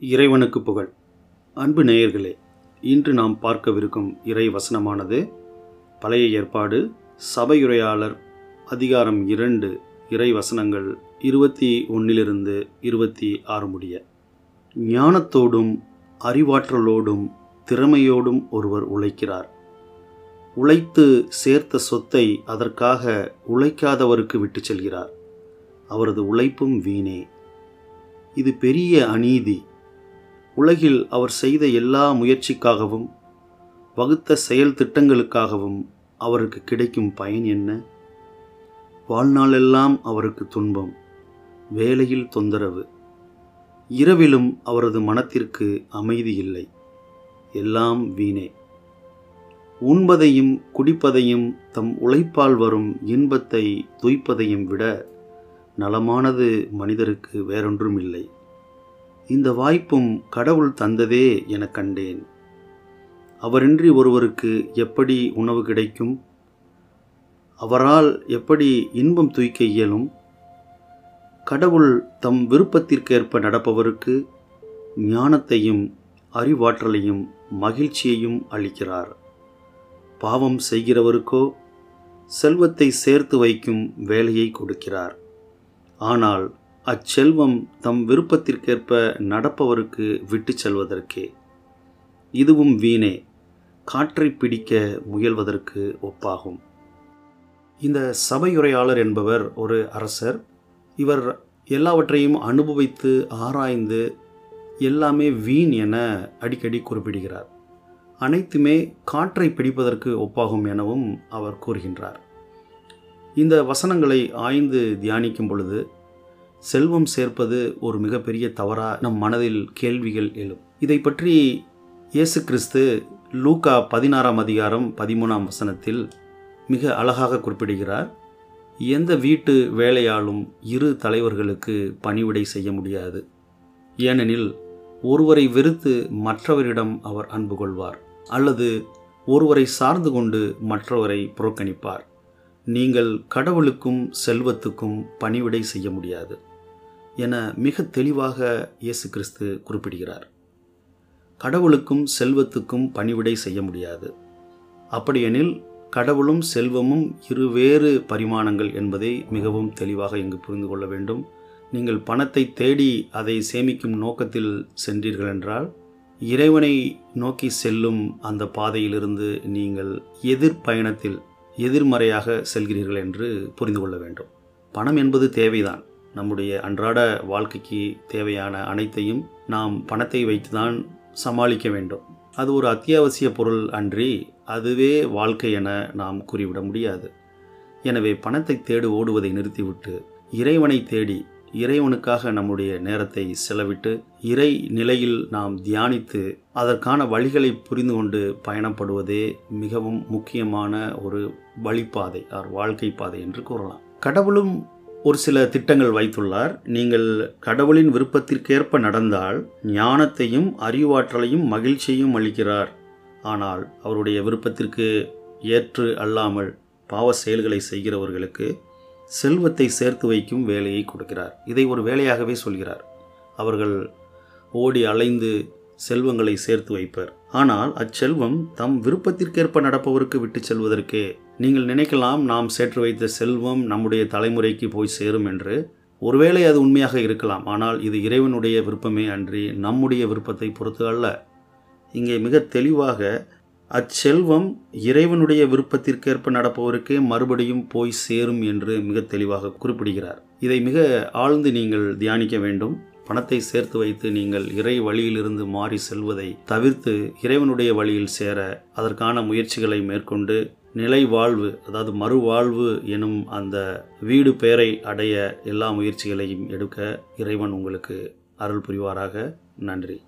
இறைவனுக்கு புகழ். அன்பு நேயர்களே இன்று நாம் பார்க்கவிருக்கும் இறை வசனமானது பழைய ஏற்பாடு சபையுரையாளர் அதிகாரம் இரண்டு இறை வசனங்கள் இருபத்தி ஒன்றிலிருந்து இருபத்தி ஆறு முடிய. ஞானத்தோடும் அறிவாற்றலோடும் திறமையோடும் ஒருவர் உழைக்கிறார். உழைத்து சேர்த்த சொத்தை அதற்காக உழைக்காதவருக்கு விட்டுச் செல்கிறார். அவரது உழைப்பும் வீணே. இது பெரிய அநீதி. உலகில் அவர் செய்த எல்லா முயற்சிக்காகவும் வகுத்த செயல் திட்டங்களுக்காகவும் அவருக்கு கிடைக்கும் பயன் என்ன? வாழ்நாளெல்லாம் அவருக்கு துன்பம் வேலையில் தொந்தரவு. இரவிலும் அவரது மனத்திற்கு அமைதி இல்லை எல்லாம் வீணே. உண்பதையும் குடிப்பதையும் தம் உழைப்பால் வரும் இன்பத்தை துய்ப்பதையும் விட நலமானது மனிதருக்கு வேறொன்றும் இல்லை இந்த வாய்ப்பும் கடவுள் தந்ததே எனக் கண்டேன். அவரின்றி ஒருவருக்கு எப்படி உணவு கிடைக்கும்? அவரால் எப்படி இன்பம் தூய்க்க இயலும்? கடவுள் தம் விருப்பத்திற்கேற்ப நடப்பவருக்கு ஞானத்தையும் அறிவாற்றலையும் மகிழ்ச்சியையும் அளிக்கிறார். பாவம் செய்கிறவருக்கோ செல்வத்தை சேர்த்து வைக்கும் வேலையை கொடுக்கிறார். ஆனால் அச்செல்வம் தம் விருப்பத்திற்கேற்ப நடப்பவருக்கு விட்டு செல்வதற்கே. இதுவும் வீணே. காற்றை பிடிக்க முயல்வதற்கு ஒப்பாகும். இந்த சபையுரையாளர் என்பவர் ஒரு அரசர். இவர் எல்லாவற்றையும் அனுபவித்து ஆராய்ந்து எல்லாமே வீண் என அடிக்கடி குறிப்பிடுகிறார். அனைத்துமே காற்றை பிடிப்பதற்கு ஒப்பாகும் எனவும் அவர் கூறுகின்றார். இந்த வசனங்களை ஆய்ந்து தியானிக்கும் பொழுது செல்வம் சேர்ப்பது ஒரு மிகப்பெரிய தவறா நம் மனதில் கேள்விகள் எழும். இதை பற்றி இயேசு கிறிஸ்து லூகா பதினாறாம் அதிகாரம் பதிமூணாம் வசனத்தில் மிக அழகாக குறிப்பிடுகிறார். எந்த வீட்டு வேலையாலும் இரு தலைவர்களுக்கு பணிவிடை செய்ய முடியாது. ஏனெனில் ஒருவரை வெறுத்து மற்றவரிடம் அவர் அன்பு கொள்வார் அல்லது ஒருவரை சார்ந்து கொண்டு மற்றவரை புறக்கணிப்பார். நீங்கள் கடவுளுக்கும் செல்வத்துக்கும் பணிவிடை செய்ய முடியாது. என மிக தெளிவாக இயேசு கிறிஸ்து குறிப்பிடுகிறார். கடவுளுக்கும் செல்வத்துக்கும் பணிவிடை செய்ய முடியாது. அப்படியெனில் கடவுளும் செல்வமும் இருவேறு பரிமாணங்கள் என்பதை மிகவும் தெளிவாக இங்கு புரிந்து கொள்ள வேண்டும். நீங்கள் பணத்தை தேடி அதை சேமிக்கும் நோக்கத்தில் சென்றீர்கள் என்றால் இறைவனை நோக்கி செல்லும் அந்த பாதையிலிருந்து நீங்கள் எதிர் பயணத்தில் எதிர்மறையாக செல்கிறீர்கள் என்று புரிந்து கொள்ள வேண்டும். பணம் என்பது தேவைதான். நம்முடைய அன்றாட வாழ்க்கைக்கு தேவையான அனைத்தையும் நாம் பணத்தை வைத்துதான் சமாளிக்க வேண்டும். அது ஒரு அத்தியாவசிய பொருள் அன்றி அதுவே வாழ்க்கை என நாம் கூறிவிட முடியாது. எனவே பணத்தை தேடு ஓடுவதை நிறுத்திவிட்டு இறைவனை தேடி இறைவனுக்காக நம்முடைய நேரத்தை செலவிட்டு இறை நிலையில் நாம் தியானித்து அதற்கான வழிகளை புரிந்து கொண்டு பயணப்படுவதே மிகவும் முக்கியமான ஒரு வழிப்பாதை ஆர் வாழ்க்கை பாதை என்று கூறலாம். கடவுளும் ஒரு சில திட்டங்கள் வைத்துள்ளார். நீங்கள் கடவுளின் விருப்பத்திற்கேற்ப நடந்தால் ஞானத்தையும் அறிவாற்றலையும் மகிழ்ச்சியையும் அளிக்கிறார். ஆனால் அவருடைய விருப்பத்திற்கு ஏற்று அல்லாமல் பாவ செயல்களை செய்கிறவர்களுக்கு செல்வத்தை சேர்த்து வைக்கும் வேலையை கொடுக்கிறார். இதை ஒரு வேலையாகவே சொல்கிறார். அவர்கள் ஓடி அலைந்து செல்வங்களை சேர்த்து வைப்பர். ஆனால் அச்செல்வம் தம் விருப்பத்திற்கேற்ப நடப்பவருக்கு விட்டு செல்வதற்கே நீங்கள் நினைக்கலாம் நாம் சேர்த்து வைத்த செல்வம் நம்முடைய தலைமுறைக்கு போய் சேரும் என்று. ஒருவேளை அது உண்மையாக இருக்கலாம் ஆனால் இது இறைவனுடைய விருப்பமே அன்றி நம்முடைய விருப்பத்தை பொறுத்து அல்ல. இங்கே மிக தெளிவாக அச்செல்வம் இறைவனுடைய விருப்பத்திற்கேற்ப நடப்பவருக்கே மறுபடியும் போய் சேரும் என்று மிக தெளிவாக குறிப்பிடுகிறார். இதை மிக ஆழ்ந்து நீங்கள் தியானிக்க வேண்டும். பணத்தை சேர்த்து வைத்து நீங்கள் இறை வழியிலிருந்து மாறி செல்வதை தவிர்த்து இறைவனுடைய வழியில் சேர அதற்கான முயற்சிகளை மேற்கொண்டு நிலை வாழ்வு அதாவது மறுவாழ்வு எனும் அந்த வீடு பெயரை அடைய எல்லா முயற்சிகளையும் எடுக்க இறைவன் உங்களுக்கு அருள் புரிவாராக. நன்றி.